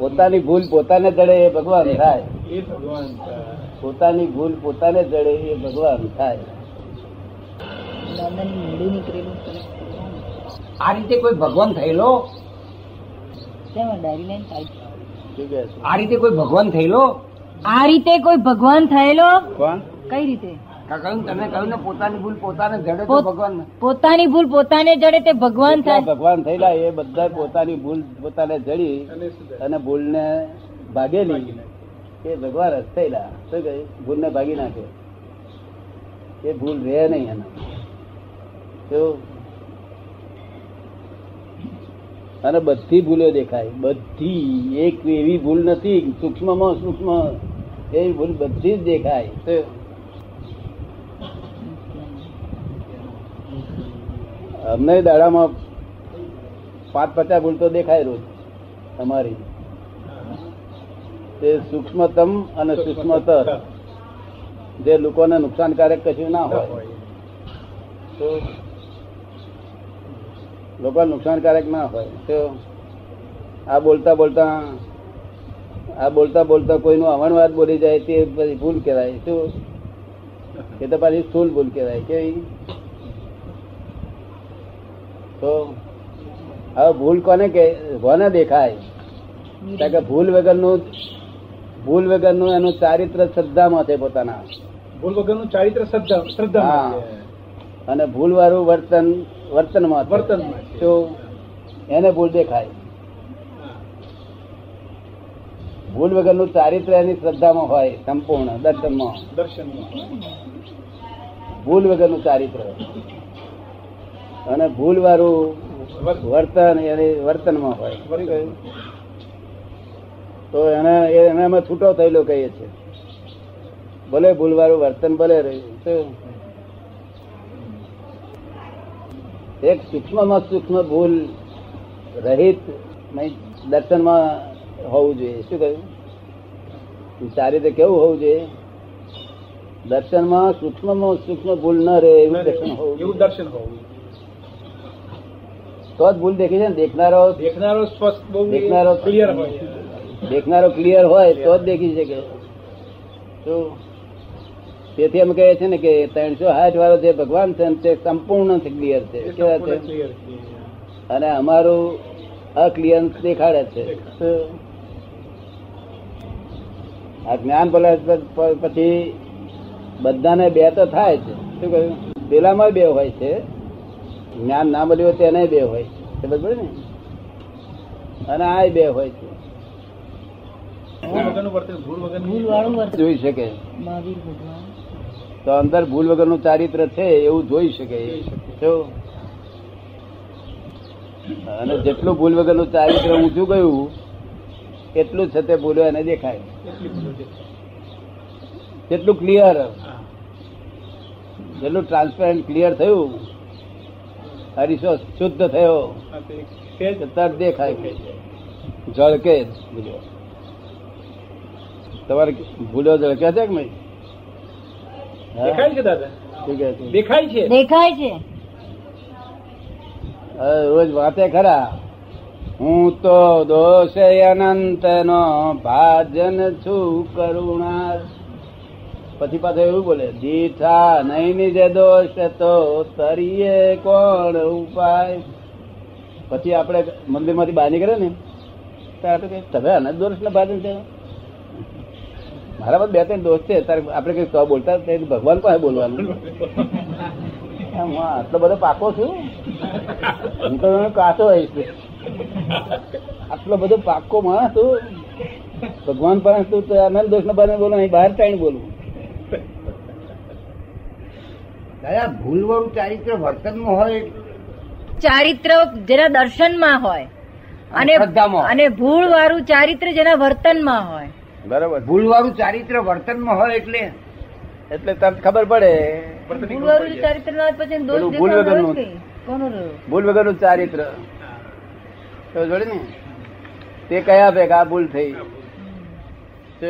પોતાની ભૂલ પોતાને જડે એ ભગવાન થાય. એ ભગવાન પોતાની ભૂલ પોતાને જડે એ ભગવાન થાય. આ રીતે કોઈ ભગવાન થયેલો? આ રીતે કોઈ ભગવાન થયેલો? આ રીતે કોઈ ભગવાન થયેલો? કઈ રીતે? કા કહ્યું તમે કહ્યું ને પોતાની ભૂલ પોતાને જડે તો પોત- ભગવાન પોતાની ભૂલ પોતાને જડે તે ભગવાન થાય. ભગવાન થયેલા એ બધા પોતાની ભૂલ પોતાને જડી અને ભૂલ ને ભાગેલી. એ ભગવાન થયેલા. શું કહે? ભૂલ ને ભાગી નાખે. એ ભૂલ રહે નહીં એના. અને બધી ભૂલો દેખાય. બધી. એક એવી ભૂલ નથી. સૂક્ષ્મમાં સૂક્ષ્મ. એવી ભૂલ બધી જ દેખાય શું? અમને દાડામાં પાંચ પચાસ ભૂલ તો દેખાય રોજ તમારી. તે સૂક્ષ્મતમ અને સૂક્ષ્મતર. જે લોકોને નુકસાનકારક કશું ના હોય. તો લોકો નુકસાનકારક ના હોય. તો આ બોલતા બોલતા, આ બોલતા બોલતા કોઈનું અવણ વાત બોલી જાય તે પછી ભૂલ કહેવાય. શું? એ તો પાછી સ્થૂલ ભૂલ કહેવાય. કેવી? તો હવે ભૂલ કોને કે કોને દેખાય? કારણ કે ભૂલ વગરનું ભૂલ વગરનું એનું ચારિત્ર શ્રદ્ધામાં છે પોતાના. ભૂલ વગરનું ચારિત્ર શ્રદ્ધા શ્રદ્ધા હા. અને ભૂલ વાળું વર્તન વર્તનમાં છે. વર્તનમાં તો એને ભૂલ દેખાય. ભૂલ વગરનું ચારિત્ર એની શ્રદ્ધામાં હોય સંપૂર્ણ દર્શનમાં. દર્શનમાં. ભૂલ વગરનું ચારિત્ર. અને ભૂલ વાળું વર્ત- વર્તન એની વર્તનમાં હોય. તો એને એનામાં છૂટો થયેલો કહીએ છીએ. ભલે ભૂલવાળું વર્તન ભલે રહ્યું એક સૂક્ષ્મમાં સૂક્ષ્મ ભૂલ રહિત નહીં દર્શનમાં હોવું જોઈએ. શું કહ્યું? સારી રીતે કેવું હોવું જોઈએ? દર્શનમાં સૂક્ષ્મમાં સૂક્ષ્મ ભૂલ ન રહે એવું દર્શન હોવું એવું દર્શન હોવું તો જ ભૂલ દેખી છે ને. દેખનારો દેખનારો સ્પષ્ટ બહુ દેખનારો ક્લિયર હોય. દેખનારો ક્લિયર હોય તો જ દેખી શકે. તો તેથી અમે કહીએ છીએ ને કે ત્રણસો હાથ વાળો જે ભગવાન છે તે સંપૂર્ણ ક્લિયર છે. કેવા છે. અને અમારું અક્લિયરન્સ દેખાડે છે. આ જ્ઞાન પછી બધાને બે તો થાય છે શું કહ્યું? પેલામાં બે હોય છે. જ્ઞાન ના મળ્યું હોય તેને બે હોય. છે બરાબર ને? અને આ બે હોય છે. જોઈ શકે. તો અંદર ભૂલ વગરનું ચારિત્ર છે એવું જોઈ શકે. અને જેટલું ભૂલ વગરનું ચારિત્ર ઊંચું ગયું એટલું છે તે ભૂલો એને દેખાય. એટલી જેટલું ક્લિયર જેટલું ટ્રાન્સપેરન્ટ ક્લિયર થયું હરીશો શુદ્ધ થયો. તરત દેખાય. જળકે ભૂલો. તમારે ભૂલો જળકે છે કે નહીં? દેખાય છે દાદા. શું કહે છે? દેખાય છે. દેખાય છે. રોજ વાતે ખરા. હું તો દોષ અનંત નો ભાજન છું કરુણા પછી પાછો એવું બોલે, દીઠા નહીં નીજે દોષ તો તરીએ કોણ ઉપાય? પછી આપણે મંદિરમાંથી બહાર નીકળે ને, ત્યારે કઈ તમે અનંત દોષ ને ભાજન છે. મારા પાસે બે ત્રણ દોસ્ત છે તારે આપણે કઈ તો બોલતા ભગવાન પાસે બોલવાનું. આટલો બધો પાકો છું હું. તો કાચો હોઈશ. આટલો બધો પાકો માણસ છું ભગવાન પાસે તું અનંત દોષ ના ભાજન બોલો અહીં બહાર ટાઈમ બોલું દાદા ભૂલવાળું ચારિત્ર વર્તનમાં હોય ચારિત્ર જેના દર્શનમાં હોય. અને અને ભૂલ વાળું ચારિત્ર જેના વર્તનમાં હોય. બરાબર. ભૂલવાળું ચારિત્ર વર્તનમાં હોય એટલે. એટલે તમને ખબર પડે. ભૂલ વાળું ચારિત્ર ના પછી દોષ ભૂલ વગરનું. ભૂલ વગરનું ચારિત્ર. જોડે ને? તે કયા ભેગા ભૂલ થઈ? તો